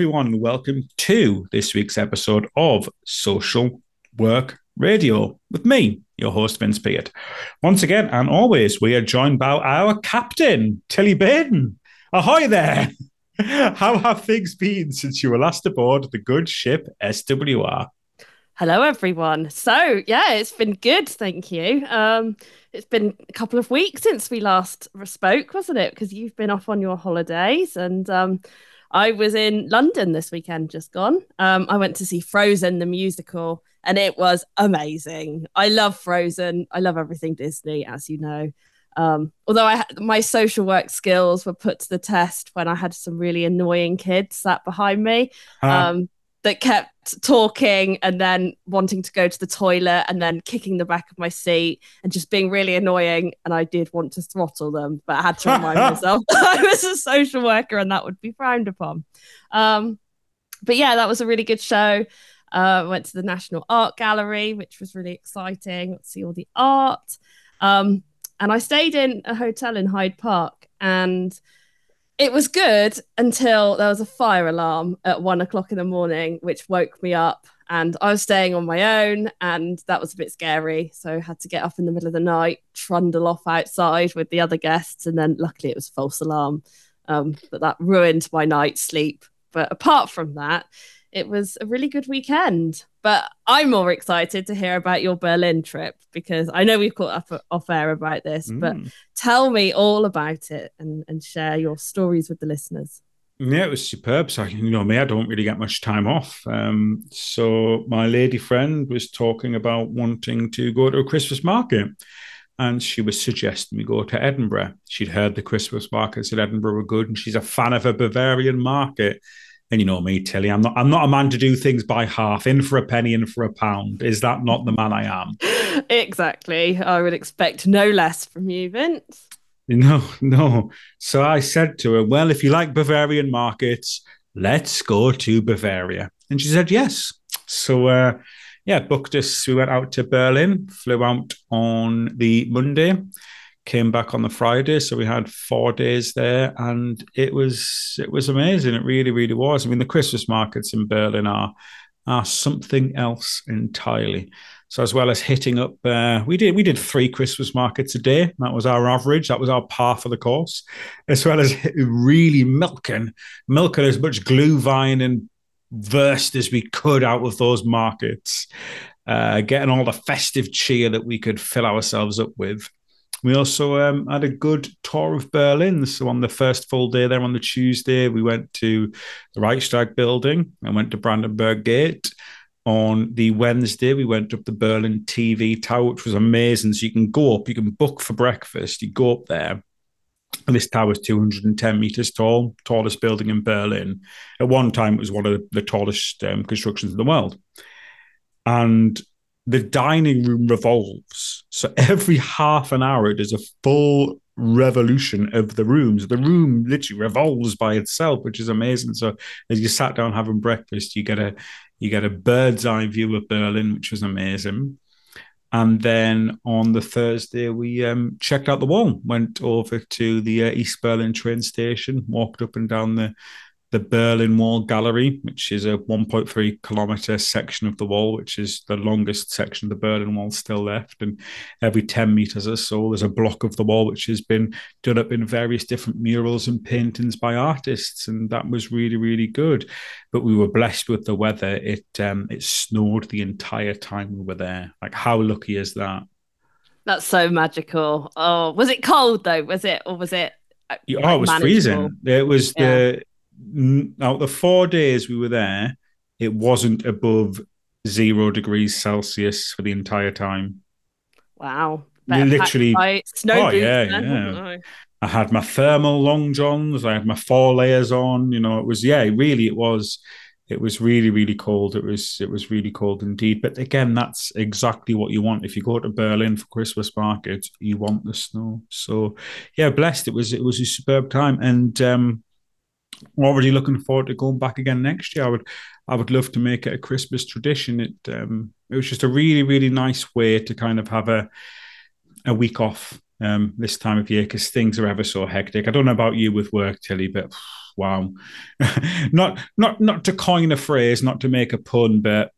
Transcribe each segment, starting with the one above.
Everyone. Welcome to this week's episode of Social Work Radio with me, your host, Vince Peart. Once again, and always, we are joined by our captain, Tilly Baden. Ahoy there. How have things been since you were last aboard the good ship SWR? Hello, everyone. So, yeah, it's been good. Thank you. Um, it's been a couple of weeks since we last spoke, wasn't it? Because you've been off on your holidays, and um, I was in London this weekend, just gone. Um, I went to see Frozen the musical, and it was amazing. I love Frozen. I love everything Disney, as you know. Um, although I my social work skills were put to the test when I had some really annoying kids sat behind me. Huh. Um, that kept talking and then wanting to go to the toilet and then kicking the back of my seat and just being really annoying. And I did want to throttle them, but I had to remind myself I was a social worker and that would be frowned upon. Um, but yeah, that was a really good show. Uh, went to the National Art Gallery, which was really exciting. to see all the art. Um, and I stayed in a hotel in Hyde Park and it was good until there was a fire alarm at one o'clock in the morning, which woke me up. And I was staying on my own, and that was a bit scary. So I had to get up in the middle of the night, trundle off outside with the other guests. And then luckily it was a false alarm. Um, but that ruined my night's sleep. But apart from that, it was a really good weekend. But I'm more excited to hear about your Berlin trip because I know we've caught up off air about this, mm. but tell me all about it and, and share your stories with the listeners. Yeah, it was superb. So, you know, me, I don't really get much time off. Um, so, my lady friend was talking about wanting to go to a Christmas market and she was suggesting we go to Edinburgh. She'd heard the Christmas markets at Edinburgh were good and she's a fan of a Bavarian market. And you know me, Tilly. I'm not. I'm not a man to do things by half. In for a penny, in for a pound. Is that not the man I am? Exactly. I would expect no less from you, Vince. No, no. So I said to her, "Well, if you like Bavarian markets, let's go to Bavaria." And she said, "Yes." So, uh, yeah, booked us. We went out to Berlin. Flew out on the Monday came back on the Friday, so we had four days there, and it was it was amazing. It really, really was. I mean, the Christmas markets in Berlin are are something else entirely. So as well as hitting up, uh, we did we did three Christmas markets a day. That was our average. That was our par for the course. As well as really milking milking as much Glühwein and Wurst as we could out of those markets, uh, getting all the festive cheer that we could fill ourselves up with. We also um, had a good tour of Berlin. So on the first full day there on the Tuesday, we went to the Reichstag building and went to Brandenburg Gate. On the Wednesday, we went up the Berlin TV Tower, which was amazing. So you can go up, you can book for breakfast, you go up there. And this tower is 210 meters tall, tallest building in Berlin. At one time, it was one of the tallest um, constructions in the world. And the dining room revolves. So every half an hour, there's a full revolution of the rooms. The room literally revolves by itself, which is amazing. So as you sat down having breakfast, you get a you get a bird's eye view of Berlin, which was amazing. And then on the Thursday, we um, checked out the wall, went over to the uh, East Berlin train station, walked up and down the the Berlin Wall Gallery, which is a 1.3 kilometer section of the wall, which is the longest section of the Berlin Wall still left. And every 10 meters or so, there's a block of the wall which has been done up in various different murals and paintings by artists, and that was really, really good. But we were blessed with the weather. It um, it snowed the entire time we were there. Like, how lucky is that? That's so magical. Oh, was it cold though? Was it, or was it? oh, it was manageable? freezing. It was yeah. the now the four days we were there, it wasn't above zero degrees Celsius for the entire time. Wow. Literally snow oh, yeah, yeah. I had my thermal long johns, I had my four layers on, you know, it was yeah, really it was it was really really cold. It was it was really cold indeed. But again that's exactly what you want. If you go to berlin for christmas market you want the snow. So yeah blessed. It was it was a superb time. And um already looking forward to going back again next year. I would, I would love to make it a Christmas tradition. It, um, it was just a really, really nice way to kind of have a, a week off um, this time of year because things are ever so hectic. I don't know about you with work, Tilly, but wow, not not not to coin a phrase, not to make a pun, but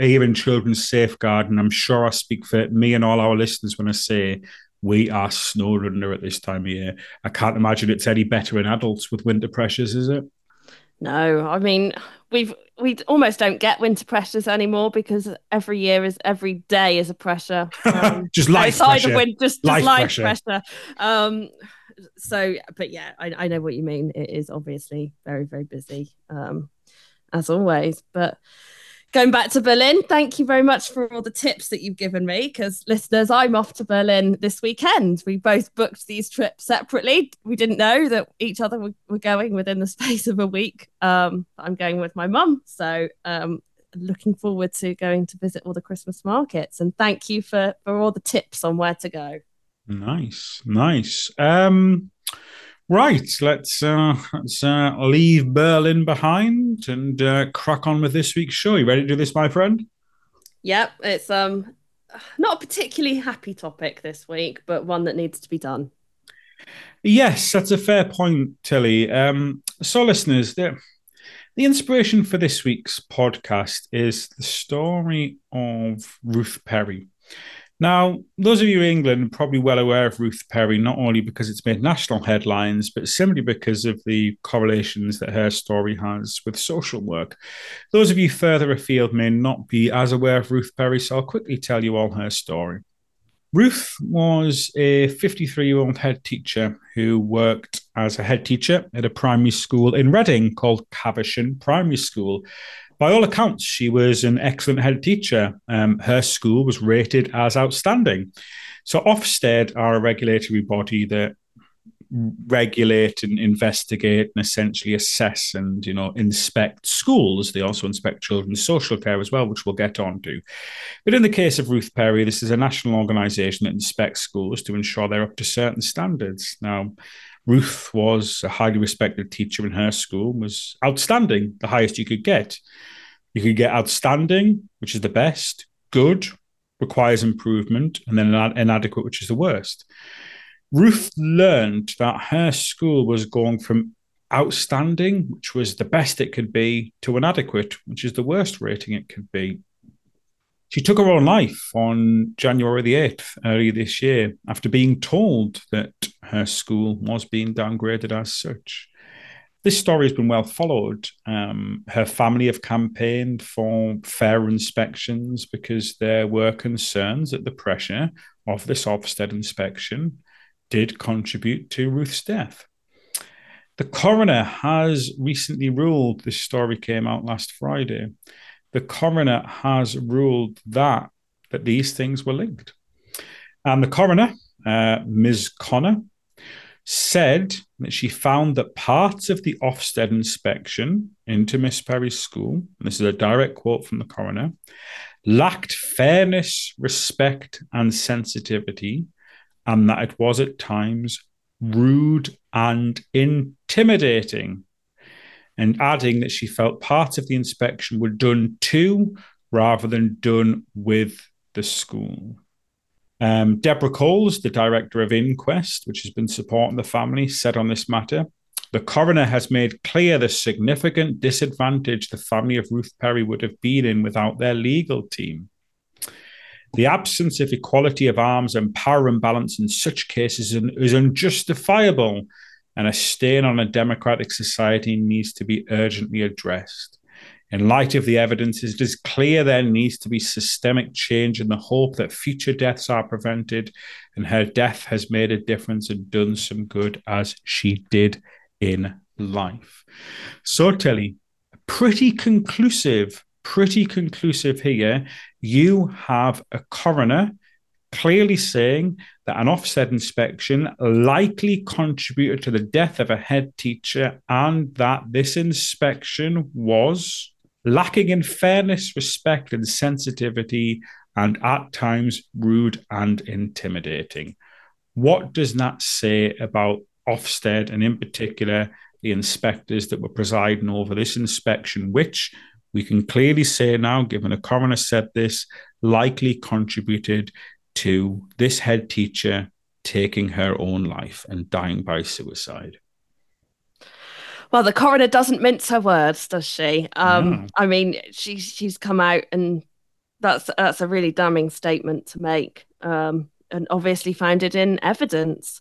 even children's safeguarding. I'm sure I speak for me and all our listeners when I say we are snowed under at this time of year. I can't imagine it's any better in adults with winter pressures, is it? No, I mean we've we almost don't get winter pressures anymore because every year is every day is a pressure. Um, just life pressure. Of wind, just, life, just life pressure. pressure. Um, so, but yeah, I, I know what you mean. It is obviously very very busy, um, as always. But going back to Berlin, thank you very much for all the tips that you've given me. Because listeners, I'm off to Berlin this weekend. We both booked these trips separately. We didn't know that each other were, going within the space of a week. Um, I'm going with my mum, so um, looking forward to going to visit all the Christmas markets. And thank you for for all the tips on where to go. Nice, nice. Um, Right, let's uh, let's uh, leave Berlin behind and uh, crack on with this week's show. You ready to do this, my friend? Yep, it's um not a particularly happy topic this week, but one that needs to be done. Yes, that's a fair point, Tilly. Um, so, listeners, the, the inspiration for this week's podcast is the story of Ruth Perry. Now, those of you in England are probably well aware of Ruth Perry, not only because it's made national headlines, but simply because of the correlations that her story has with social work. Those of you further afield may not be as aware of Ruth Perry, so I'll quickly tell you all her story. Ruth was a 53 year old head teacher who worked as a head teacher at a primary school in Reading called Caversham Primary School by all accounts, she was an excellent head teacher. Um, her school was rated as outstanding. So Ofsted are a regulatory body that regulate and investigate and essentially assess and you know inspect schools they also inspect children's social care as well which we'll get on to but in the case of ruth perry this is a national organization that inspects schools to ensure they're up to certain standards now ruth was a highly respected teacher in her school was outstanding the highest you could get you could get outstanding, which is the best, good, requires improvement, and then inadequate, which is the worst. Ruth learned that her school was going from outstanding, which was the best it could be, to inadequate, which is the worst rating it could be. She took her own life on January the 8th, early this year, after being told that her school was being downgraded as such this story has been well followed. Um, her family have campaigned for fair inspections because there were concerns that the pressure of this Ofsted inspection did contribute to Ruth's death. The coroner has recently ruled, this story came out last Friday. The coroner has ruled that that these things were linked. And the coroner, uh, Ms. Connor, said that she found that parts of the Ofsted inspection into Miss Perry's school, this is a direct quote from the coroner, lacked fairness, respect, and sensitivity, and that it was at times rude and intimidating. And adding that she felt parts of the inspection were done to rather than done with the school. Um, Deborah Coles, the director of Inquest, which has been supporting the family, said on this matter the coroner has made clear the significant disadvantage the family of Ruth Perry would have been in without their legal team. The absence of equality of arms and power imbalance in such cases is unjustifiable, and a stain on a democratic society needs to be urgently addressed. In light of the evidence, it is clear there needs to be systemic change in the hope that future deaths are prevented, and her death has made a difference and done some good as she did in life. So, Tilly, pretty conclusive, pretty conclusive here. You have a coroner clearly saying that an Ofsted inspection likely contributed to the death of a head teacher and that this inspection was lacking in fairness, respect, and sensitivity, and at times rude and intimidating. What does that say about Ofsted and, in particular, the inspectors that were presiding over this inspection, which we can clearly say now, given the coroner said this, likely contributed to this head teacher taking her own life and dying by suicide. Well, the coroner doesn't mince her words, does she? Um, no. I mean, she's she's come out and that's that's a really damning statement to make, um, and obviously founded in evidence.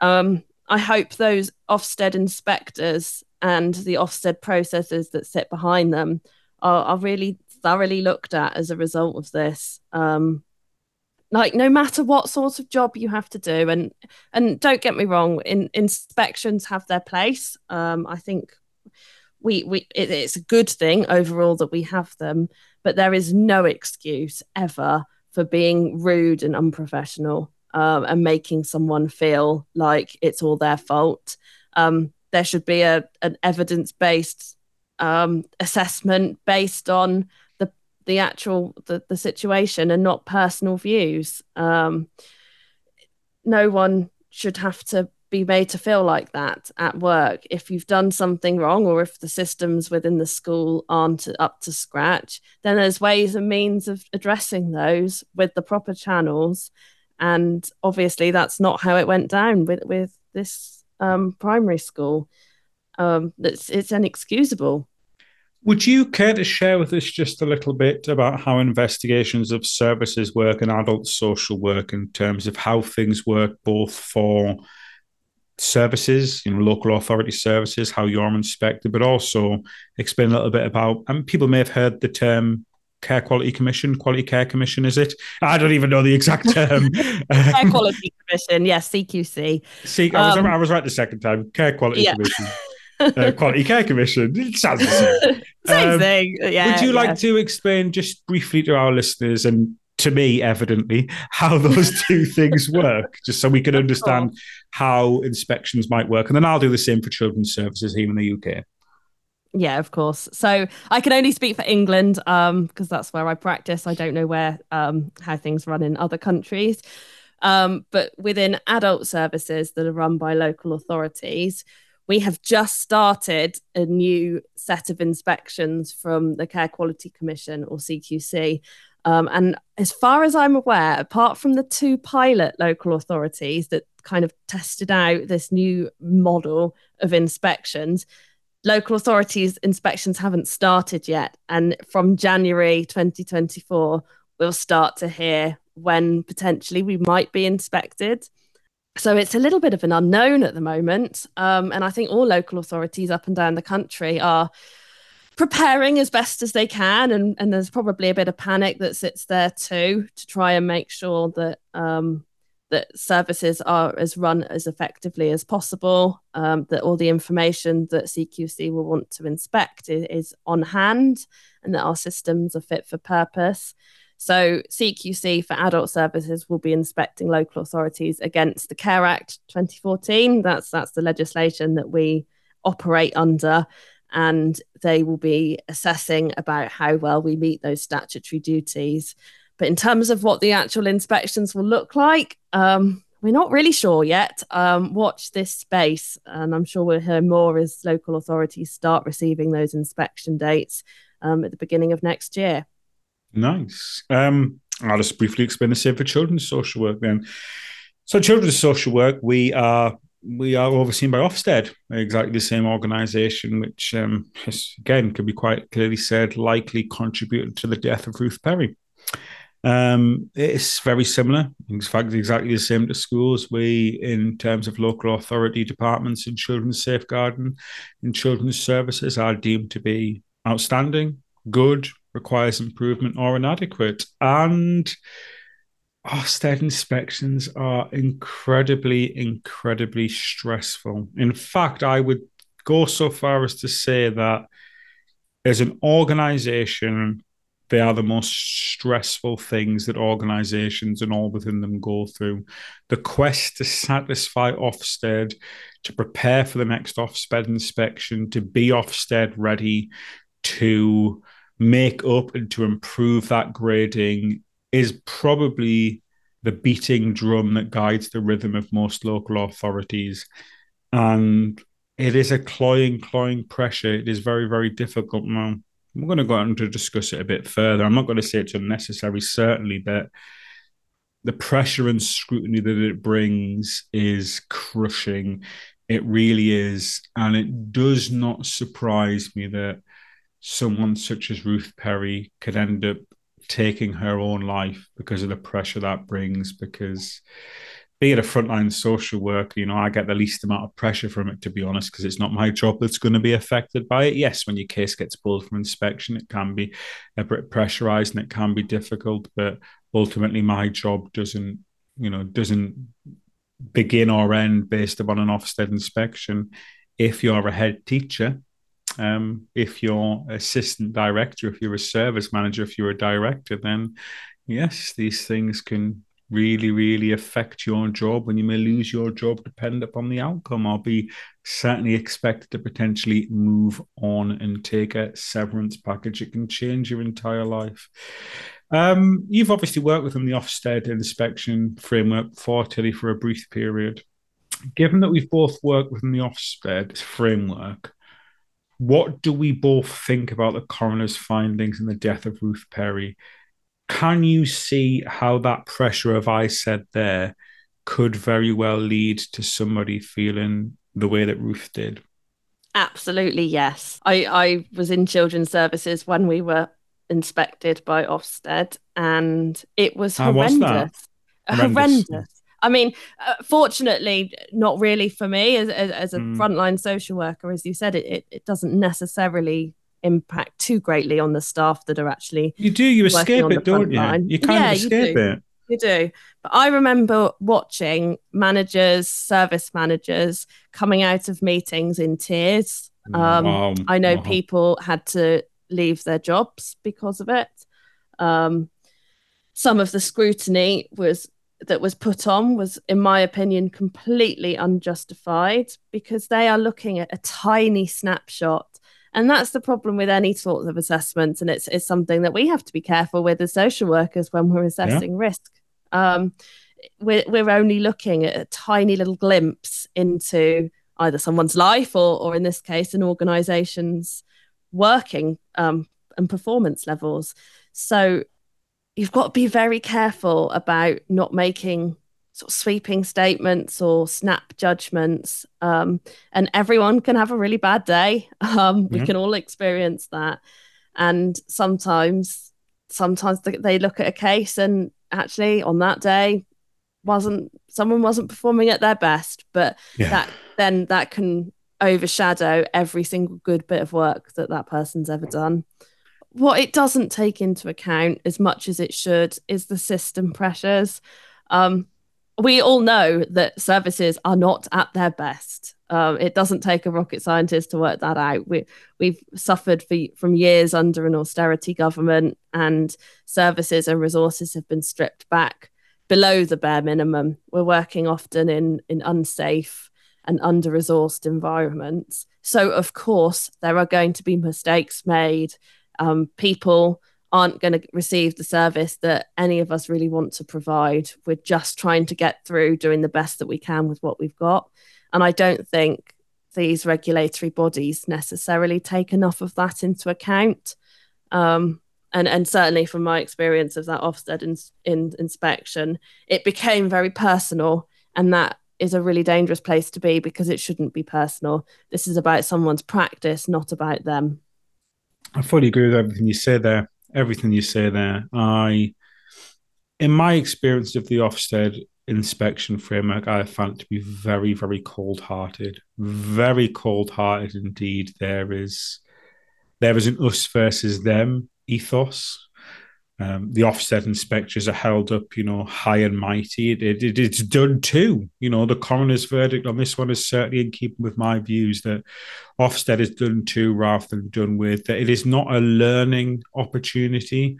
Um, I hope those Ofsted inspectors and the Ofsted processes that sit behind them are, are really thoroughly looked at as a result of this. Um, like no matter what sort of job you have to do, and and don't get me wrong, in, inspections have their place. Um, I think we we it, it's a good thing overall that we have them, but there is no excuse ever for being rude and unprofessional um, and making someone feel like it's all their fault. Um, there should be a an evidence based um, assessment based on the actual the, the situation and not personal views. Um, no one should have to be made to feel like that at work. If you've done something wrong or if the systems within the school aren't up to scratch then there's ways and means of addressing those with the proper channels. And obviously that's not how it went down with with this um, primary school. Um, it's it's inexcusable would you care to share with us just a little bit about how investigations of services work and adult social work in terms of how things work both for services, you know, local authority services, how you're inspected, but also explain a little bit about, and people may have heard the term Care Quality Commission, Quality Care Commission, is it? I don't even know the exact term. Care Quality Commission, yes, CQC. See, I was, um, I was right the second time. Care Quality yeah. Commission. uh, Quality Care Commission. It sounds the same. same um, thing. Yeah. Would you yeah. like to explain just briefly to our listeners and to me, evidently, how those two things work, just so we can understand how inspections might work. And then I'll do the same for children's services here in the UK. Yeah, of course. So I can only speak for England because um, that's where I practice. I don't know where um, how things run in other countries. Um, but within adult services that are run by local authorities, we have just started a new set of inspections from the Care Quality Commission or CQC. Um, and as far as I'm aware, apart from the two pilot local authorities that kind of tested out this new model of inspections, local authorities inspections haven't started yet and from january 2024 we'll start to hear when potentially we might be inspected so it's a little bit of an unknown at the moment um, and i think all local authorities up and down the country are preparing as best as they can and, and there's probably a bit of panic that sits there too to try and make sure that um, that services are as run as effectively as possible, um, that all the information that CQC will want to inspect is, is, on hand, and that our systems are fit for purpose. So, CQC for adult services will be inspecting local authorities against the Care Act 2014. That's that's the legislation that we operate under, and they will be assessing about how well we meet those statutory duties. But in terms of what the actual inspections will look like, um, we're not really sure yet. Um, watch this space, and I'm sure we'll hear more as local authorities start receiving those inspection dates um, at the beginning of next year. Nice. Um, I'll just briefly explain the same for children's social work then. So, children's social work, we are we are overseen by Ofsted, exactly the same organisation, which um, has, again can be quite clearly said likely contributed to the death of Ruth Perry. Um, it's very similar. In fact, exactly the same to schools. We, in terms of local authority departments in children's safeguarding, in children's services, are deemed to be outstanding, good, requires improvement, or inadequate. And Ofsted inspections are incredibly, incredibly stressful. In fact, I would go so far as to say that as an organization, they are the most stressful things that organizations and all within them go through. The quest to satisfy Ofsted, to prepare for the next Ofsted inspection, to be Ofsted ready, to make up and to improve that grading is probably the beating drum that guides the rhythm of most local authorities. And it is a cloying, cloying pressure. It is very, very difficult now we're going to go on to discuss it a bit further. I'm not going to say it's unnecessary, certainly, but the pressure and scrutiny that it brings is crushing. It really is. And it does not surprise me that someone such as Ruth Perry could end up taking her own life because of the pressure that brings. Because being a frontline social worker, you know, I get the least amount of pressure from it, to be honest, because it's not my job that's going to be affected by it. Yes, when your case gets pulled from inspection, it can be a bit pressurized and it can be difficult, but ultimately my job doesn't, you know, doesn't begin or end based upon an Ofsted inspection. If you're a head teacher, um, if you're assistant director, if you're a service manager, if you're a director, then yes, these things can really, really affect your job and you may lose your job depending upon the outcome or be certainly expected to potentially move on and take a severance package. It can change your entire life. Um, you've obviously worked within the Ofsted inspection framework for Tilly for a brief period. Given that we've both worked within the Ofsted framework, what do we both think about the coroner's findings and the death of Ruth Perry? can you see how that pressure of I said there could very well lead to somebody feeling the way that Ruth did? Absolutely, yes. I, I was in children's services when we were inspected by Ofsted, and it was horrendous. horrendous. horrendous. I mean, uh, fortunately, not really for me as, as, as a mm. frontline social worker. As you said, it, it, it doesn't necessarily impact too greatly on the staff that are actually you do you escape it don't you line. you kind yeah, of escape it you do but i remember watching managers service managers coming out of meetings in tears um, wow. i know wow. people had to leave their jobs because of it um, some of the scrutiny was that was put on was in my opinion completely unjustified because they are looking at a tiny snapshot and that's the problem with any sort of assessment. And it's, it's something that we have to be careful with as social workers when we're assessing yeah. risk. Um, we're, we're only looking at a tiny little glimpse into either someone's life or, or in this case, an organization's working um, and performance levels. So you've got to be very careful about not making sort of sweeping statements or snap judgments. Um, and everyone can have a really bad day. Um, we can all experience that. And sometimes, sometimes they look at a case and actually on that day wasn't someone wasn't performing at their best, but yeah. that then that can overshadow every single good bit of work that that person's ever done. What it doesn't take into account as much as it should is the system pressures. Um, we all know that services are not at their best. Um, it doesn't take a rocket scientist to work that out. We, we've suffered for, from years under an austerity government, and services and resources have been stripped back below the bare minimum. We're working often in, in unsafe and under resourced environments. So, of course, there are going to be mistakes made. Um, people aren't going to receive the service that any of us really want to provide. We're just trying to get through doing the best that we can with what we've got. And I don't think these regulatory bodies necessarily take enough of that into account. Um, and, and certainly from my experience of that Ofsted in, in inspection, it became very personal. And that is a really dangerous place to be because it shouldn't be personal. This is about someone's practice, not about them. I fully agree with everything you say there everything you say there. I, in my experience of the Ofsted inspection framework, I found it to be very, very cold hearted. Very cold hearted indeed. There is there is an us versus them ethos. Um, the Ofsted inspectors are held up, you know, high and mighty. It, it, it's done too. You know, the coroner's verdict on this one is certainly in keeping with my views that Ofsted is done too rather than done with. That it is not a learning opportunity.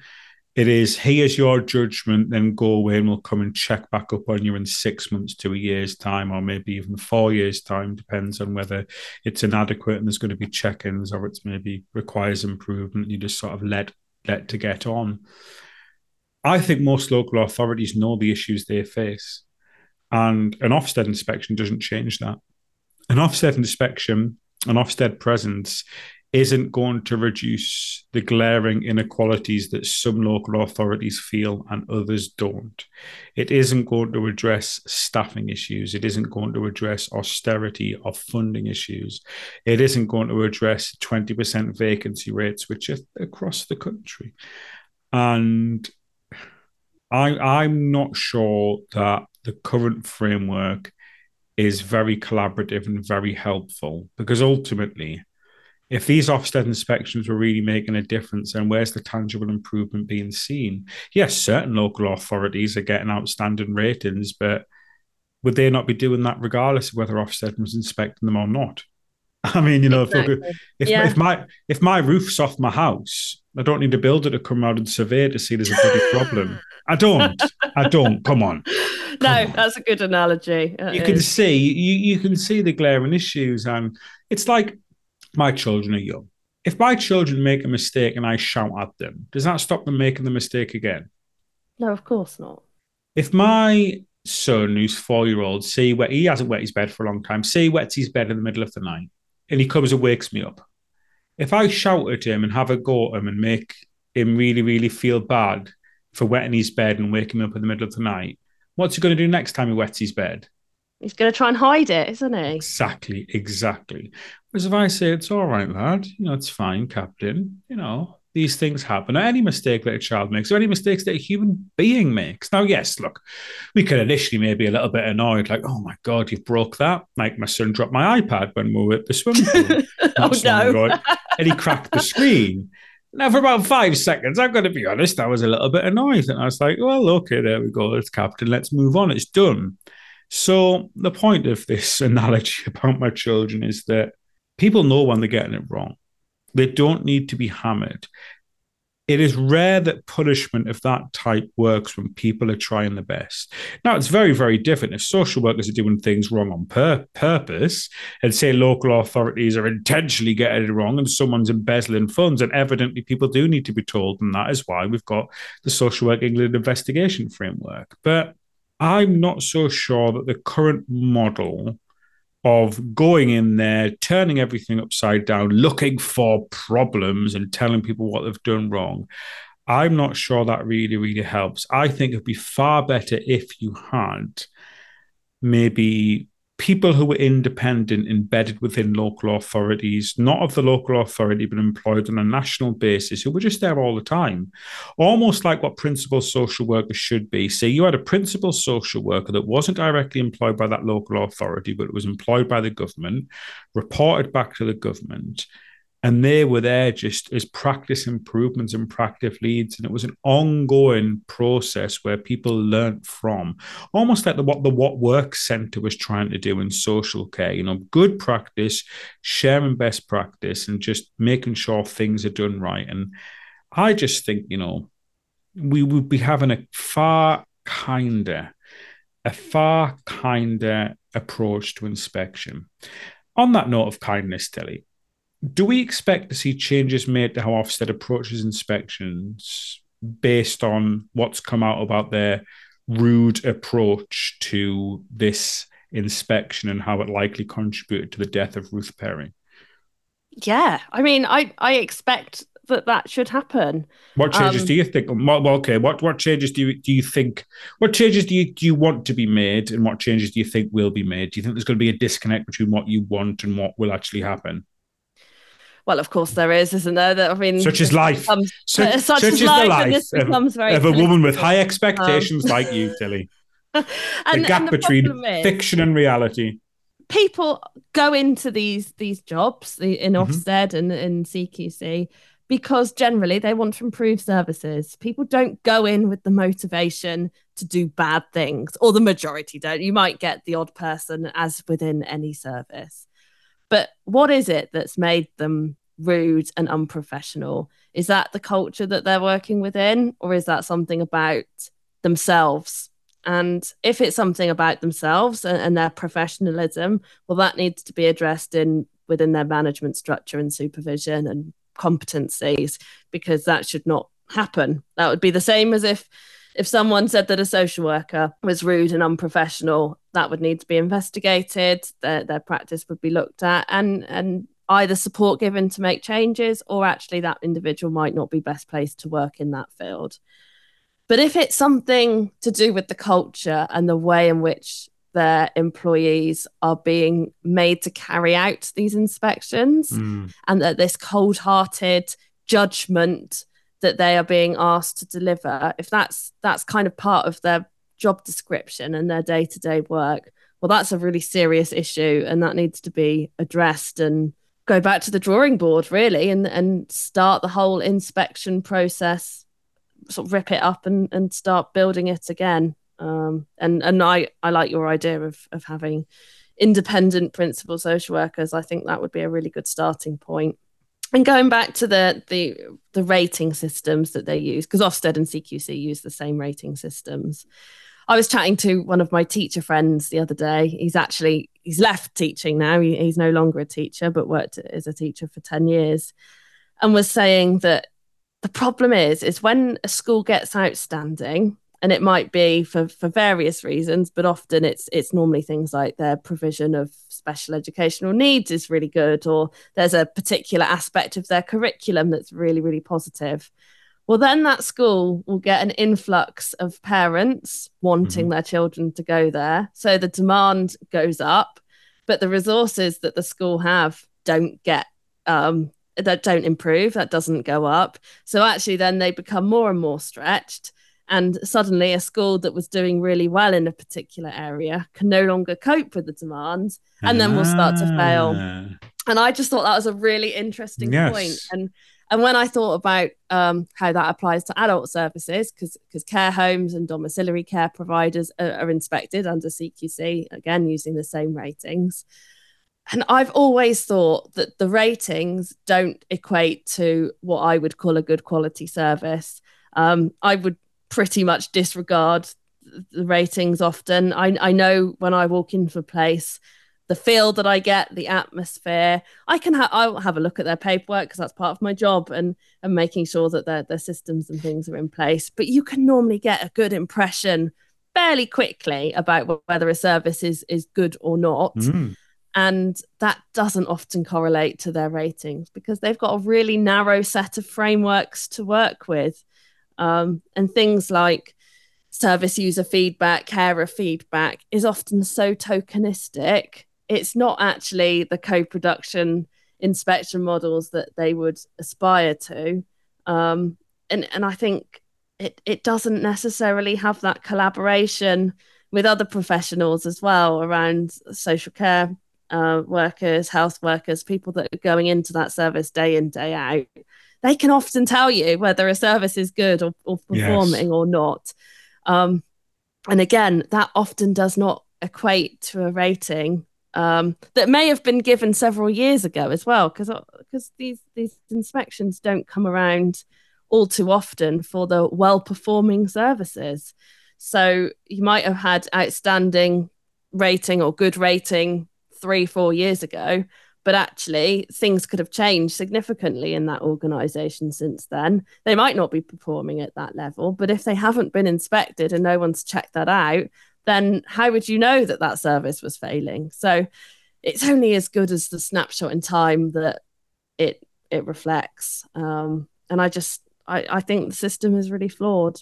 It is here's your judgment, then go away and we'll come and check back up on you in six months to a year's time, or maybe even four years' time, depends on whether it's inadequate and there's going to be check-ins or it's maybe requires improvement. You just sort of let let to get on. I think most local authorities know the issues they face, and an Ofsted inspection doesn't change that. An Ofsted inspection, an Ofsted presence, isn't going to reduce the glaring inequalities that some local authorities feel and others don't. It isn't going to address staffing issues. It isn't going to address austerity or funding issues. It isn't going to address 20% vacancy rates, which are across the country. And I, I'm not sure that the current framework is very collaborative and very helpful because ultimately, if these Ofsted inspections were really making a difference, then where's the tangible improvement being seen? Yes, certain local authorities are getting outstanding ratings, but would they not be doing that regardless of whether Ofsted was inspecting them or not? I mean, you know, exactly. if, if, yeah. if, my if my roof's off my house, I don't need a builder to come out and survey to see there's a bloody problem. I don't. I don't. Come on. Come no, on. that's a good analogy. It you is. can see you you can see the glaring issues, and it's like my children are young. If my children make a mistake and I shout at them, does that stop them making the mistake again? No, of course not. If my son, who's four year old, see where he hasn't wet his bed for a long time, say he wets his bed in the middle of the night, and he comes and wakes me up. If I shout at him and have a go at him and make him really, really feel bad for wetting his bed and waking me up in the middle of the night, what's he going to do next time he wets his bed? He's going to try and hide it, isn't he? Exactly, exactly. Whereas if I say it's all right, lad, you know, it's fine, Captain, you know, these things happen. Any mistake that a child makes, or any mistakes that a human being makes. Now, yes, look, we could initially maybe a little bit annoyed, like, oh my God, you broke that. Like my son dropped my iPad when we were at the swimming pool. oh, no. and he cracked the screen. Now, for about five seconds, I'm going to be honest, I was a little bit annoyed. And I was like, well, okay, there we go. It's Captain. Let's move on. It's done. So the point of this analogy about my children is that people know when they're getting it wrong. They don't need to be hammered. It is rare that punishment of that type works when people are trying the best. Now, it's very, very different if social workers are doing things wrong on pur- purpose and say local authorities are intentionally getting it wrong and someone's embezzling funds. And evidently, people do need to be told, and that is why we've got the Social Work England investigation framework. But I'm not so sure that the current model of going in there, turning everything upside down, looking for problems and telling people what they've done wrong. I'm not sure that really, really helps. I think it'd be far better if you had maybe people who were independent, embedded within local authorities, not of the local authority, but employed on a national basis, who were just there all the time. Almost like what principal social workers should be. Say you had a principal social worker that wasn't directly employed by that local authority, but was employed by the government, reported back to the government and they were there just as practice improvements and practice leads. And it was an ongoing process where people learned from almost like the, what the what work center was trying to do in social care you know good practice sharing best practice and just making sure things are done right. And i just think you know we would be having a far kinder a far kinder approach to inspection. On that note of kindness Tilly, do we expect to see changes made to how Ofsted approaches inspections based on what's come out about their rude approach to this inspection and how it likely contributed to the death of Ruth Perry? Yeah, I mean, I I expect that that should happen. What changes um, do you think? Well, okay, what what changes do you do you think? What changes do you do you want to be made, and what changes do you think will be made? Do you think there's going to be a disconnect between what you want and what will actually happen? Well, of course there is, isn't there? That I mean, such is life. Becomes, such, such, such is life, the life this of, becomes very of a woman with high expectations um, like you, Tilly. and, the gap the between is, fiction and reality. People go into these these jobs in mm-hmm. Ofsted and in CQC because generally they want to improve services. People don't go in with the motivation to do bad things, or the majority don't. You might get the odd person, as within any service. But what is it that's made them rude and unprofessional? Is that the culture that they're working within, or is that something about themselves? And if it's something about themselves and, and their professionalism, well, that needs to be addressed in within their management structure and supervision and competencies, because that should not happen. That would be the same as if if someone said that a social worker was rude and unprofessional, that would need to be investigated. Their, their practice would be looked at, and and either support given to make changes or actually that individual might not be best placed to work in that field. But if it's something to do with the culture and the way in which their employees are being made to carry out these inspections mm. and that this cold hearted judgment that they are being asked to deliver if that's that's kind of part of their job description and their day-to-day work well that's a really serious issue and that needs to be addressed and go back to the drawing board really and and start the whole inspection process sort of rip it up and and start building it again um, and and I I like your idea of of having independent principal social workers. I think that would be a really good starting point. And going back to the the the rating systems that they use, because Ofsted and CQC use the same rating systems. I was chatting to one of my teacher friends the other day. He's actually he's left teaching now. He, he's no longer a teacher, but worked as a teacher for ten years, and was saying that the problem is is when a school gets outstanding, and it might be for for various reasons but often it's it's normally things like their provision of special educational needs is really good or there's a particular aspect of their curriculum that's really really positive. Well then that school will get an influx of parents wanting mm-hmm. their children to go there. So the demand goes up but the resources that the school have don't get um, that don't improve that doesn't go up. So actually then they become more and more stretched and suddenly a school that was doing really well in a particular area can no longer cope with the demand and then will start to fail ah. and i just thought that was a really interesting yes. point. and and when i thought about um, how that applies to adult services because because care homes and domiciliary care providers are, are inspected under cqc again using the same ratings and I've always thought that the ratings don't equate to what I would call a good quality service. Um, I would pretty much disregard the ratings often. I, I know when I walk into a place, the feel that I get, the atmosphere. I can ha- I'll have a look at their paperwork because that's part of my job and and making sure that their their systems and things are in place. But you can normally get a good impression fairly quickly about whether a service is is good or not. Mm. And that doesn't often correlate to their ratings because they've got a really narrow set of frameworks to work with. Um, and things like service user feedback, carer feedback is often so tokenistic. It's not actually the co production inspection models that they would aspire to. Um, and, and I think it, it doesn't necessarily have that collaboration with other professionals as well around social care uh, workers, health workers, people that are going into that service day in, day out they can often tell you whether a service is good or, or performing yes. or not. Um, and again, that often does not equate to a rating um, that may have been given several years ago as well, because because uh, these these inspections don't come around all too often for the well performing services. So you might have had outstanding rating or good rating three four years ago, but actually things could have changed significantly in that organization since then. They might not be performing at that level but if they haven't been inspected and no one's checked that out then how would you know that that service was failing? So it's only as good as the snapshot in time that it it reflects. Um, and i just I, I think the system is really flawed.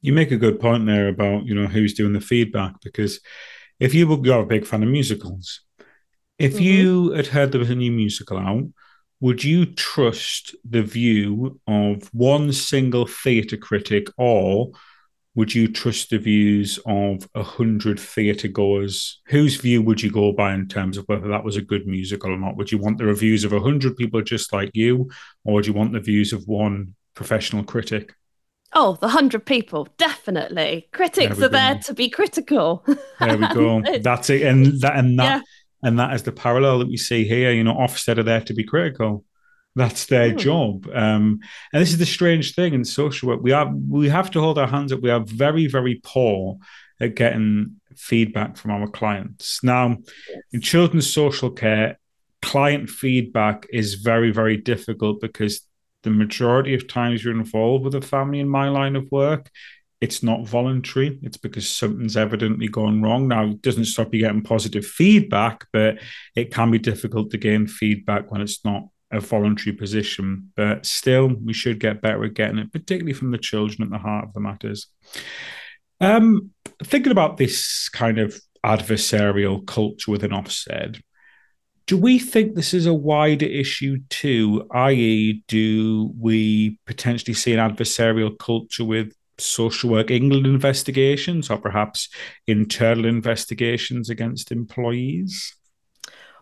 You make a good point there about you know who's doing the feedback because if you were you're a big fan of musicals if mm-hmm. you had heard there was a new musical out, would you trust the view of one single theatre critic, or would you trust the views of a hundred theatre goers? Whose view would you go by in terms of whether that was a good musical or not? Would you want the reviews of a hundred people just like you, or would you want the views of one professional critic? Oh, the hundred people, definitely. Critics there are go. there to be critical. There we go. That's it, and that and that. Yeah and that is the parallel that we see here. You know, Ofsted are there to be critical. That's their mm. job. Um, and this is the strange thing in social work. We are we have to hold our hands up. We are very, very poor at getting feedback from our clients. Now, yes. in children's social care, client feedback is very, very difficult because the majority of times you're involved with a family in my line of work, it's not voluntary. It's because something's evidently gone wrong. Now, it doesn't stop you getting positive feedback, but it can be difficult to gain feedback when it's not a voluntary position. But still, we should get better at getting it, particularly from the children at the heart of the matters. Um, thinking about this kind of adversarial culture within Ofsted, do we think this is a wider issue too? I.e., do we potentially see an adversarial culture with Social Work England investigations or perhaps internal investigations against employees?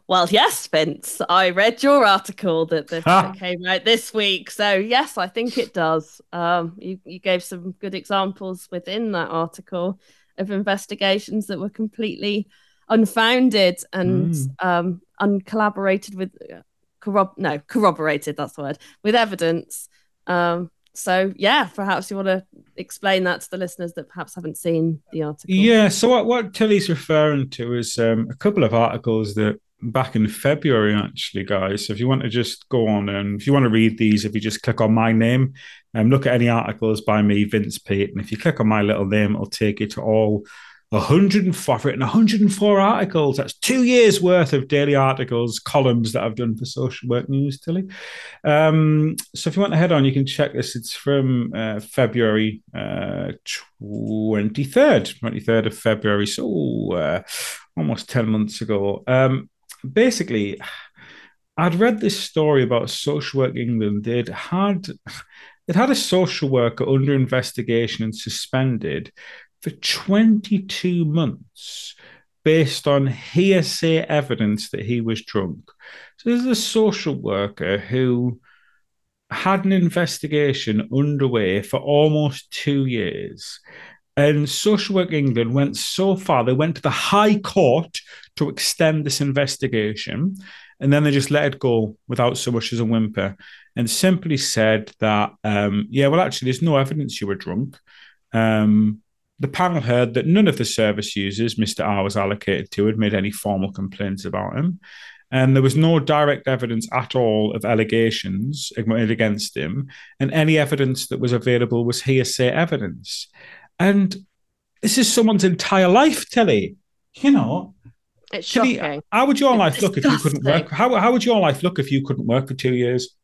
Well, yes, Vince. I read your article that, that came out this week. So, yes, I think it does. Um, you, you gave some good examples within that article of investigations that were completely unfounded and mm. um, uncollaborated with, uh, corrob- no, corroborated, that's the word, with evidence. Um, so yeah, perhaps you want to explain that to the listeners that perhaps haven't seen the article. Yeah. So what what Tilly's referring to is um, a couple of articles that back in February, actually, guys. So if you want to just go on and if you want to read these, if you just click on my name and um, look at any articles by me, Vince Pate, and if you click on my little name, it'll take you to all 104, I've written 104 articles. That's two years worth of daily articles, columns that I've done for Social Work News, Tilly. Um, so if you want to head on, you can check this. It's from uh, February uh, 23rd, 23rd of February. So uh, almost 10 months ago. Um, basically, I'd read this story about Social Work England. They'd had, they'd had a social worker under investigation and suspended for 22 months based on hearsay evidence that he was drunk. So there's a social worker who had an investigation underway for almost two years. And Social Work England went so far, they went to the High Court to extend this investigation. And then they just let it go without so much as a whimper and simply said that, um, yeah, well, actually, there's no evidence you were drunk. Um, the panel heard that none of the service users Mr. R was allocated to had made any formal complaints about him. And there was no direct evidence at all of allegations made against him. And any evidence that was available was hearsay evidence. And this is someone's entire life, Tilly. You know, it's shocking. how would your it's life look if you couldn't work? How, how would your life look if you couldn't work for two years?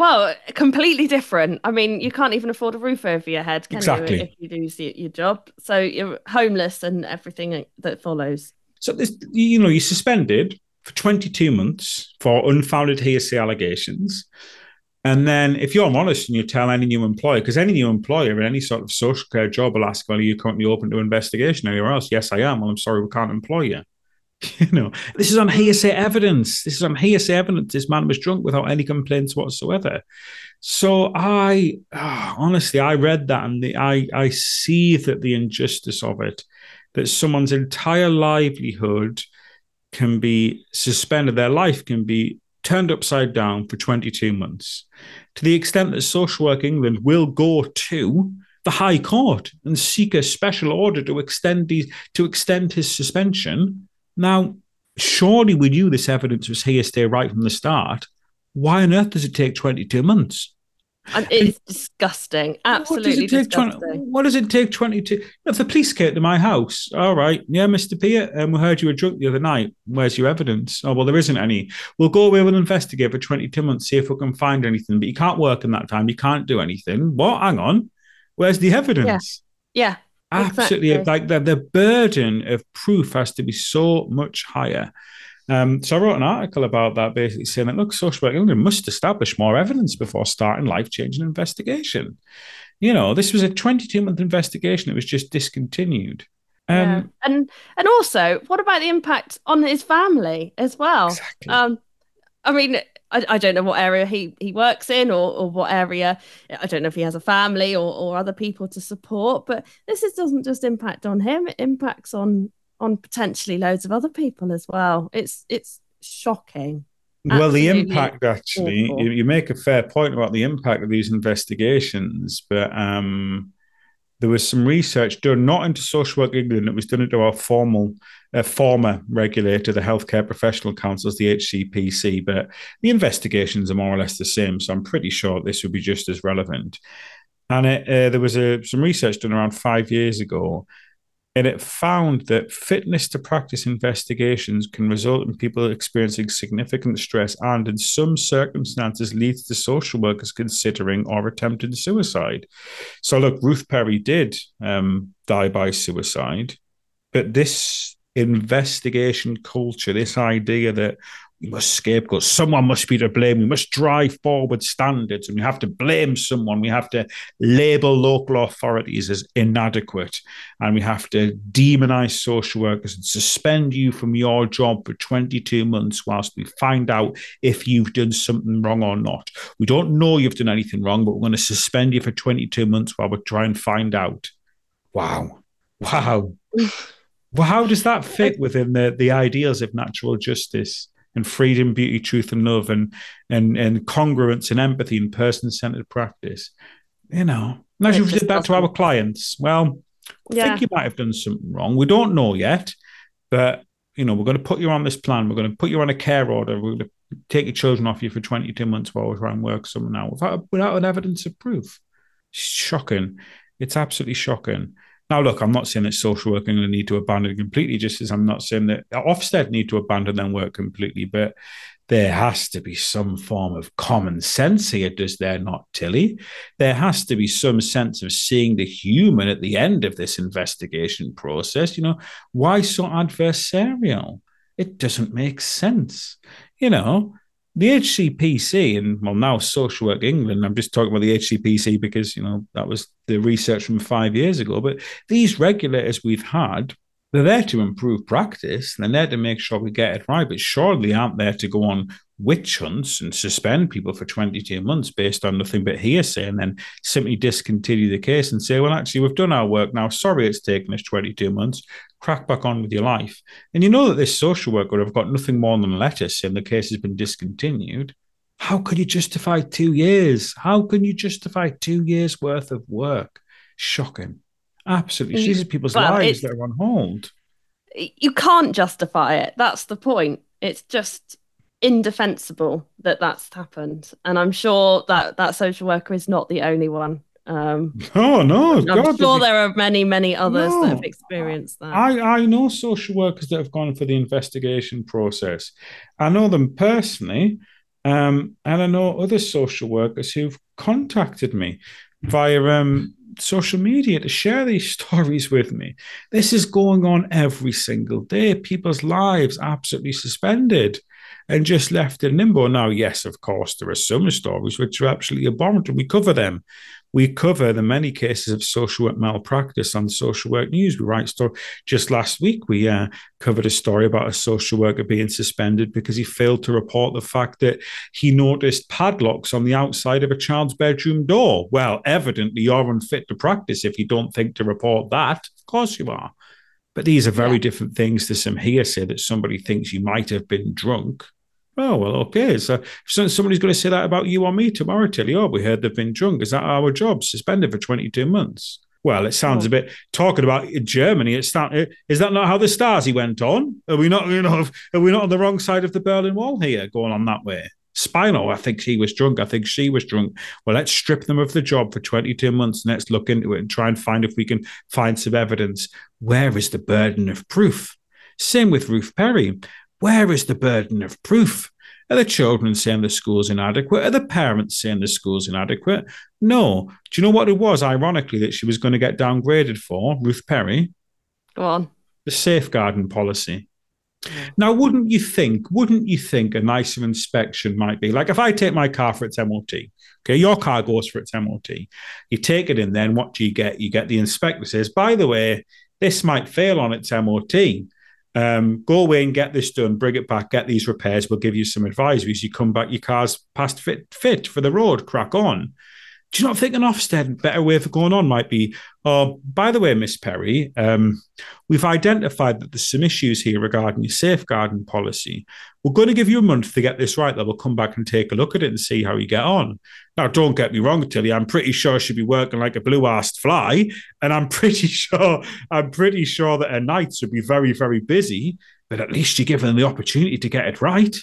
Well, completely different. I mean, you can't even afford a roof over your head, can exactly. you, if you lose your job? So you're homeless and everything that follows. So this, you know, you're suspended for 22 months for unfounded hearsay allegations. And then, if you're honest and you tell any new employer, because any new employer in any sort of social care job will ask, "Well, are you currently open to investigation anywhere else?" Yes, I am. Well, I'm sorry, we can't employ you. You know, this is on hearsay evidence. This is on hearsay evidence. This man was drunk without any complaints whatsoever. So I oh, honestly, I read that and the, I I see that the injustice of it, that someone's entire livelihood can be suspended, their life can be turned upside down for 22 months, to the extent that Social Work England will go to the High Court and seek a special order to extend these to extend his suspension now, surely we knew this evidence was hearsay right from the start. Why on earth does it take 22 months? And it's disgusting. Absolutely what disgusting. 20, what does it take 22? If the police came to my house, all right, yeah, Mr. Peart, um, we heard you were drunk the other night. Where's your evidence? Oh, well, there isn't any. We'll go away, we'll investigate for 22 months, see if we can find anything. But you can't work in that time. You can't do anything. What? Hang on. Where's the evidence? Yeah. yeah. Absolutely, exactly. like the, the burden of proof has to be so much higher. Um, so I wrote an article about that, basically saying that look, Social Work England must establish more evidence before starting life-changing investigation. You know, this was a 22-month investigation; it was just discontinued. Um, yeah. And and also, what about the impact on his family as well? Exactly. Um, I mean, I, I don't know what area he, he works in or, or what area. I don't know if he has a family or, or other people to support, but this is, doesn't just impact on him, it impacts on on potentially loads of other people as well. It's it's shocking. Well, the impact actually, you, you, make a fair point about the impact of these investigations, but um, there was some research done not into Social Work England, it was done into our formal a former regulator, the Healthcare Professional Councils, the HCPC, but the investigations are more or less the same. So I'm pretty sure this would be just as relevant. And it, uh, there was a, some research done around five years ago, and it found that fitness to practice investigations can result in people experiencing significant stress and, in some circumstances, leads to social workers considering or attempting suicide. So, look, Ruth Perry did um, die by suicide, but this investigation culture, this idea that we must scapegoat. Someone must be to blame. We must drive forward standards and we have to blame someone. We have to label local authorities as inadequate and we have to demonize social workers and suspend you from your job for 22 months whilst we find out if you've done something wrong or not. We don't know you've done anything wrong, but we're going to suspend you for 22 months while we try and find out. Wow. Wow. well, how does that fit within the, the ideals of natural justice? And freedom, beauty, truth, and love, and and and congruence and empathy and person centered practice. You know, imagine if we did that to our clients. Well, I yeah. think you might have done something wrong. We don't know yet, but you know, we're going to put you on this plan. We're going to put you on a care order. We're going to take your children off you for 22 months while we try and work something out without, without an evidence of proof. It's shocking. It's absolutely shocking. Now, look, I'm not saying that social work going to need to abandon completely, just as I'm not saying that Ofsted need to abandon their work completely, but there has to be some form of common sense here, does there not, Tilly? There has to be some sense of seeing the human at the end of this investigation process. You know, why so adversarial? It doesn't make sense. You know, the HCPC and well now Social Work England. I'm just talking about the HCPC because you know that was the research from five years ago. But these regulators we've had, they're there to improve practice. They're there to make sure we get it right. But surely they aren't there to go on witch hunts and suspend people for 22 months based on nothing but hearsay and then simply discontinue the case and say, well, actually, we've done our work now. Sorry it's taken us 22 months. Crack back on with your life. And you know that this social worker would have got nothing more than a letter saying the case has been discontinued. How can you justify two years? How can you justify two years worth of work? Shocking. Absolutely. These are people's well, lives that are on hold. You can't justify it. That's the point. It's just indefensible that that's happened and i'm sure that that social worker is not the only one um oh no i'm God, sure there are many many others no, that have experienced that i i know social workers that have gone for the investigation process i know them personally um and i know other social workers who've contacted me via um social media to share these stories with me. This is going on every single day. People's lives absolutely suspended and just left in limbo. Now, yes, of course, there are some stories which are absolutely abhorrent, and we cover them. We cover the many cases of social work malpractice on Social Work News. We write story. Just last week, we uh, covered a story about a social worker being suspended because he failed to report the fact that he noticed padlocks on the outside of a child's bedroom door. Well, evidently, you're unfit to practice if you don't think to report that. Of course, you are. But these are very yeah. different things to some hearsay that somebody thinks you might have been drunk. Oh, well, okay. So if somebody's going to say that about you or me tomorrow, tell you, Oh, we heard they've been drunk. Is that our job? Suspended for 22 months. Well, it sounds oh. a bit talking about Germany. It's start, eh, is that not how the Stasi went on? Are we not, you know, are we not on the wrong side of the Berlin Wall here, going on that way? Spinal, I think he was drunk. I think she was drunk. Well, let's strip them of the job for 22 months and let's look into it and try and find if we can find some evidence. Where is the burden of proof? Same with Ruth Perry. Where is the burden of proof? Are the children saying the school's inadequate? Are the parents saying the school's inadequate? No. Do you know what it was, ironically, that she was going to get downgraded for, Ruth Perry? Go on. The safeguarding policy. Now, wouldn't you think, wouldn't you think a nicer inspection might be like if I take my car for its MOT, okay, your car goes for its MOT, you take it in, then what do you get? You get the inspector says, by the way, this might fail on its MOT. Um, go away and get this done, bring it back, get these repairs. We'll give you some advisories. You come back, your car's past fit fit for the road, crack on do you not think an Ofsted better way of going on might be? Oh, by the way, Miss Perry, um, we've identified that there's some issues here regarding your safeguarding policy. We're going to give you a month to get this right. That we'll come back and take a look at it and see how you get on. Now, don't get me wrong, Tilly. I'm pretty sure she'll be working like a blue-assed fly, and I'm pretty sure I'm pretty sure that her nights would be very, very busy. But at least you give them the opportunity to get it right.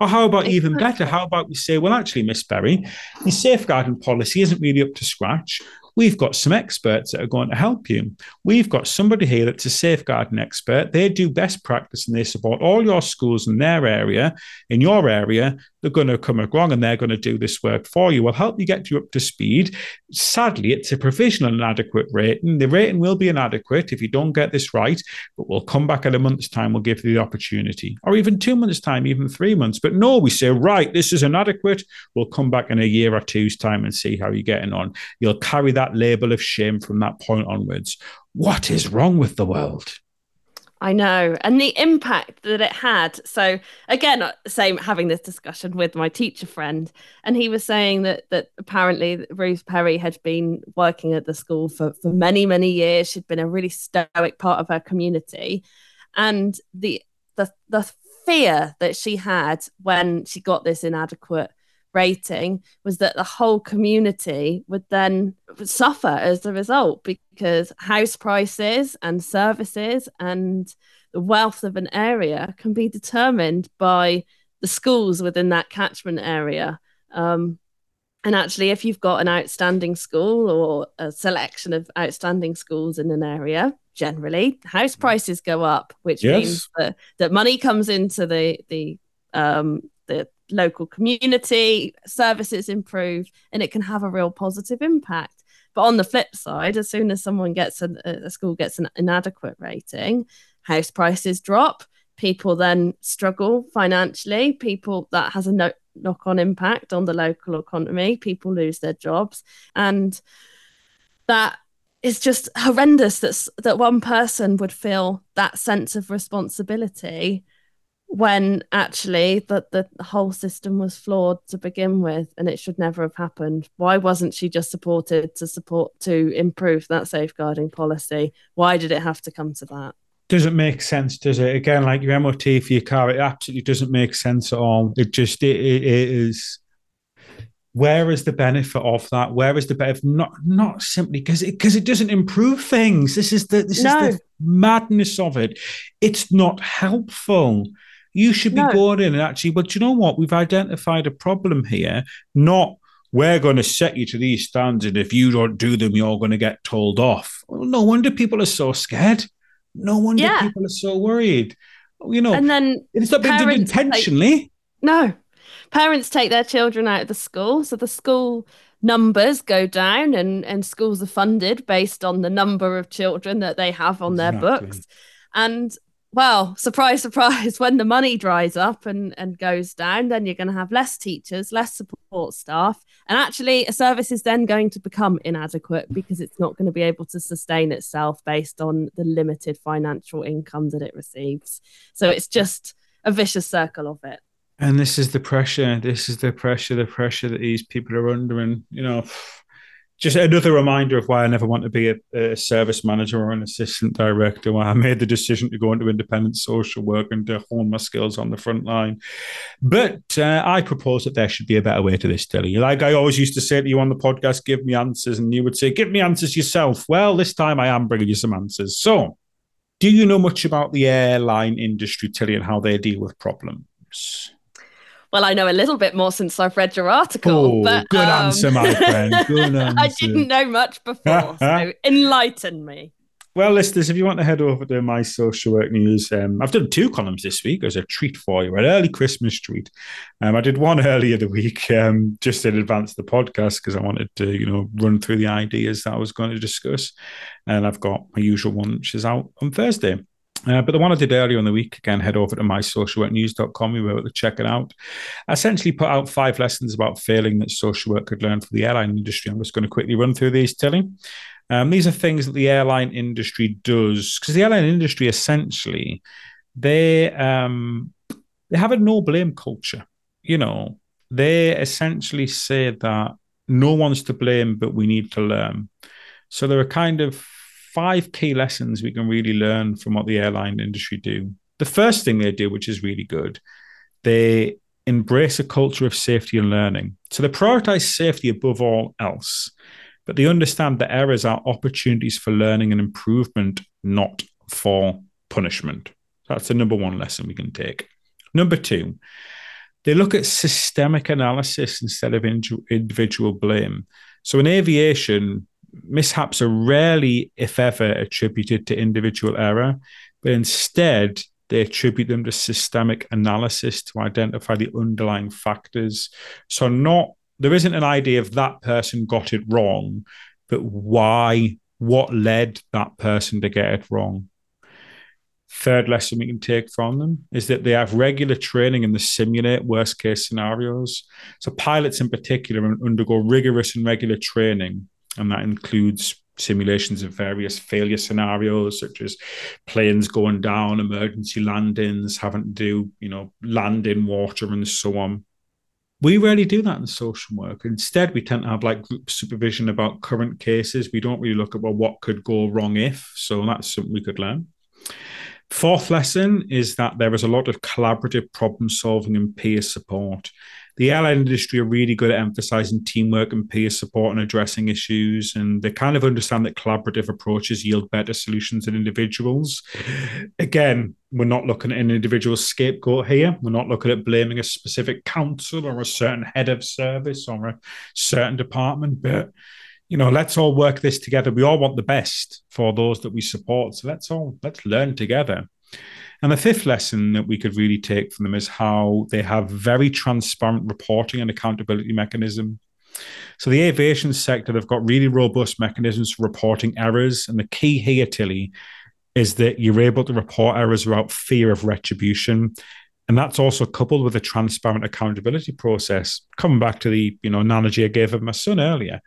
Or how about even better? How about we say, well, actually, Miss Perry, your safeguarding policy isn't really up to scratch. We've got some experts that are going to help you. We've got somebody here that's a safeguarding expert. They do best practice and they support all your schools in their area, in your area. They're going to come along and they're going to do this work for you. We'll help you get you up to speed. Sadly, it's a provisional inadequate rating. The rating will be inadequate if you don't get this right, but we'll come back in a month's time. We'll give you the opportunity, or even two months' time, even three months. But no, we say, right, this is inadequate. We'll come back in a year or two's time and see how you're getting on. You'll carry that label of shame from that point onwards. What is wrong with the world? I know. And the impact that it had. So again, uh, same having this discussion with my teacher friend. And he was saying that that apparently Ruth Perry had been working at the school for, for many, many years. She'd been a really stoic part of her community. And the the the fear that she had when she got this inadequate rating was that the whole community would then suffer as a result because house prices and services and the wealth of an area can be determined by the schools within that catchment area. Um, and actually, if you've got an outstanding school or a selection of outstanding schools in an area, generally house prices go up, which yes. means that, that money comes into the the um, the local community, services improve, and it can have a real positive impact. But on the flip side, as soon as someone gets a, a school gets an inadequate rating, house prices drop. People then struggle financially. People that has a no, knock on impact on the local economy. People lose their jobs, and that is just horrendous. That that one person would feel that sense of responsibility when actually that the whole system was flawed to begin with and it should never have happened. Why wasn't she just supported to support to improve that safeguarding policy? Why did it have to come to that? Doesn't make sense? Does it again like your mot for your car it absolutely doesn't make sense at all. It just it, it, it is where is the benefit of that? Where is the benefit not not simply because it because it doesn't improve things. This is the this no. is the madness of it. It's not helpful you should be no. going in and actually, but you know what? We've identified a problem here, not we're going to set you to these standards. And if you don't do them, you're going to get told off. Well, no wonder people are so scared. No wonder yeah. people are so worried. You know, and then it's not been done intentionally. Take, no, parents take their children out of the school, so the school numbers go down, and and schools are funded based on the number of children that they have on exactly. their books. And well, surprise, surprise, when the money dries up and, and goes down, then you're going to have less teachers, less support staff. And actually, a service is then going to become inadequate because it's not going to be able to sustain itself based on the limited financial income that it receives. So it's just a vicious circle of it. And this is the pressure. This is the pressure, the pressure that these people are under. And, you know, just another reminder of why I never want to be a, a, service manager or an assistant director. Why I made the decision to go into independent social work and to hone my skills on the front line. But uh, I propose that there should be a better way to this, Tilly. Like I always used to say to you on the podcast, give me answers, and you would say, give me answers yourself. Well, this time I am bringing you some answers. So, do you know much about the airline industry, Tilly, and how they deal with problems? Well, I know a little bit more since I've read your article. Oh, but, good um, answer, my friend. Good answer. I didn't know much before, so enlighten me. Well, listeners, if you want to head over to my social work news, um, I've done two columns this week as a treat for you, an early Christmas treat. Um, I did one earlier the week, um, just in advance of the podcast because I wanted to, you know, run through the ideas that I was going to discuss. And I've got my usual one, which is out on Thursday. Uh, but the one I did earlier in the week, again, head over to mysocialworknews.com. You were able to check it out. I essentially put out five lessons about failing that social work could learn for the airline industry. I'm just going to quickly run through these, Tilly. Um, these are things that the airline industry does because the airline industry essentially they um, they have a no blame culture. You know, they essentially say that no one's to blame, but we need to learn. So there are kind of five key lessons we can really learn from what the airline industry do. The first thing they do, which is really good, they embrace a culture of safety and learning. So they prioritize safety above all else, but they understand that errors are opportunities for learning and improvement, not for punishment. That's the number one lesson we can take. Number two, they look at systemic analysis instead of individual blame. So in aviation, mishaps are rarely, if ever, attributed to individual error, but instead they attribute them to systemic analysis to identify the underlying factors. So not there isn't an idea of that person got it wrong, but why, what led that person to get it wrong. Third lesson we can take from them is that they have regular training in the simulate worst case scenarios. So pilots in particular undergo rigorous and regular training, and that includes simulations of various failure scenarios, such as planes going down, emergency landings, having to do, you know, land in water and so on. We rarely do that in social work. Instead, we tend to have like group supervision about current cases. We don't really look at well, what could go wrong if. So that's something we could learn. Fourth lesson is that there is a lot of collaborative problem solving and peer support the airline industry are really good at emphasizing teamwork and peer support and addressing issues. And they kind of understand that collaborative approaches yield better solutions than individuals. Again, we're not looking at an individual scapegoat here. We're not looking at blaming a specific council or a certain head of service or a certain department, but you know, let's all work this together. We all want the best for those that we support. So let's all let's learn together. And the fifth lesson that we could really take from them is how they have very transparent reporting and accountability mechanism. So the aviation sector, they've got really robust mechanisms for reporting errors. And the key here, Tilly, is that you're able to report errors without fear of retribution. And that's also coupled with a transparent accountability process. Coming back to the you know analogy I gave of my son earlier,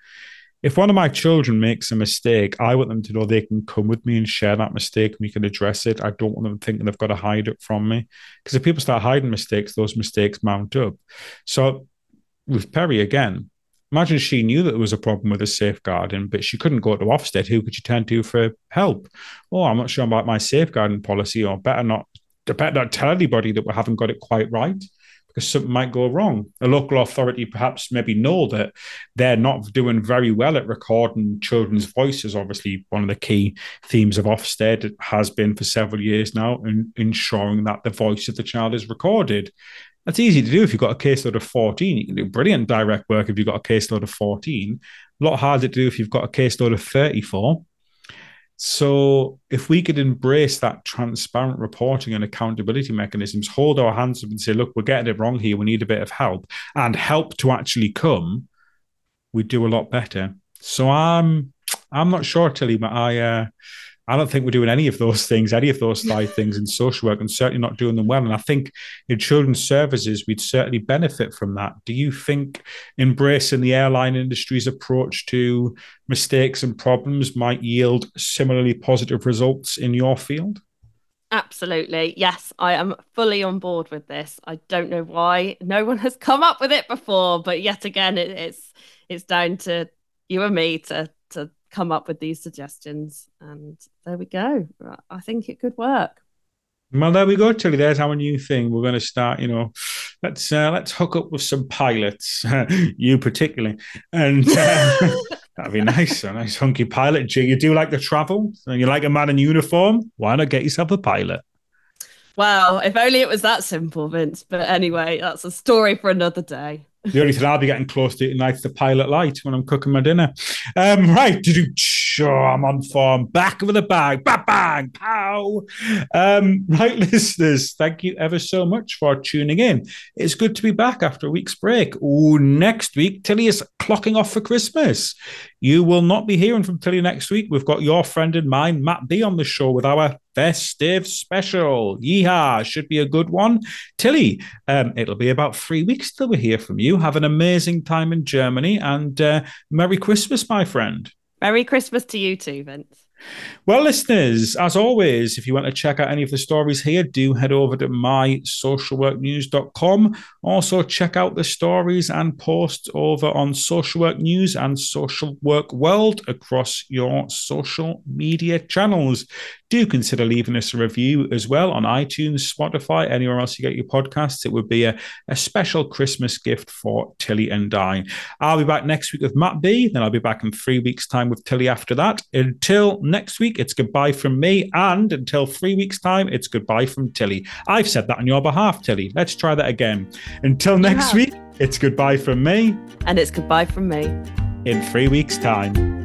if one of my children makes a mistake, I want them to know they can come with me and share that mistake and we can address it. I don't want them thinking they've got to hide it from me. Because if people start hiding mistakes, those mistakes mount up. So with Perry again, imagine she knew that there was a problem with a safeguarding, but she couldn't go to Ofsted. Who could she turn to for help? Oh, I'm not sure about my safeguarding policy, or better not, better not tell anybody that we haven't got it quite right because something might go wrong. A local authority perhaps maybe know that they're not doing very well at recording children's voices. Obviously, one of the key themes of Ofsted has been for several years now, in ensuring that the voice of the child is recorded. That's easy to do if you've got a caseload of 14. You can do brilliant direct work if you've got a caseload of 14. A lot harder to do if you've got a caseload of 34 so, if we could embrace that transparent reporting and accountability mechanisms, hold our hands up and say, look, we're getting it wrong here, we need a bit of help, and help to actually come, we'd do a lot better. So, I'm I'm not sure, Tilly, but I uh, I don't think we're doing any of those things, any of those five things in social work, and certainly not doing them well. And I think in children's services, we'd certainly benefit from that. Do you think embracing the airline industry's approach to mistakes and problems might yield similarly positive results in your field? Absolutely. Yes, I am fully on board with this. I don't know why no one has come up with it before, but yet again, it, it's it's down to you and me to to come up with these suggestions. And there we go. I think it could work. Well, there we go, Tilly. There's our new thing. We're going to start. You know, let's uh, let's hook up with some pilots, you particularly, and uh, that'd be nice. A nice hunky pilot. You do like the travel, and you like a man in uniform. Why not get yourself a pilot? Well, if only it was that simple, Vince. But anyway, that's a story for another day. The only thing I'll be getting close to tonight is the pilot light when I'm cooking my dinner. Um, right, sure I'm on form. Back of the bag, bang, bang, pow. Um, right, listeners, thank you ever so much for tuning in. It's good to be back after a week's break. Oh, next week, Tilly is clocking off for Christmas. You will not be hearing from Tilly next week. We've got your friend and mine, Matt B, on the show with our festive special. Yeehaw, should be a good one. Tilly, um, it'll be about three weeks till we hear from you. Have an amazing time in Germany and uh, Merry Christmas, my friend. Merry Christmas to you too, Vince. Well, listeners, as always, if you want to check out any of the stories here, do head over to mysocialworknews.com. Also, check out the stories and posts over on Social Work News and Social Work World across your social media channels. Do consider leaving us a review as well on iTunes, Spotify, anywhere else you get your podcasts. It would be a, a special Christmas gift for Tilly and I. I'll be back next week with Matt B. Then I'll be back in three weeks' time with Tilly after that. Until next week, it's goodbye from me. And until three weeks' time, it's goodbye from Tilly. I've said that on your behalf, Tilly. Let's try that again. Until next week, it's goodbye from me. And it's goodbye from me. In three weeks' time.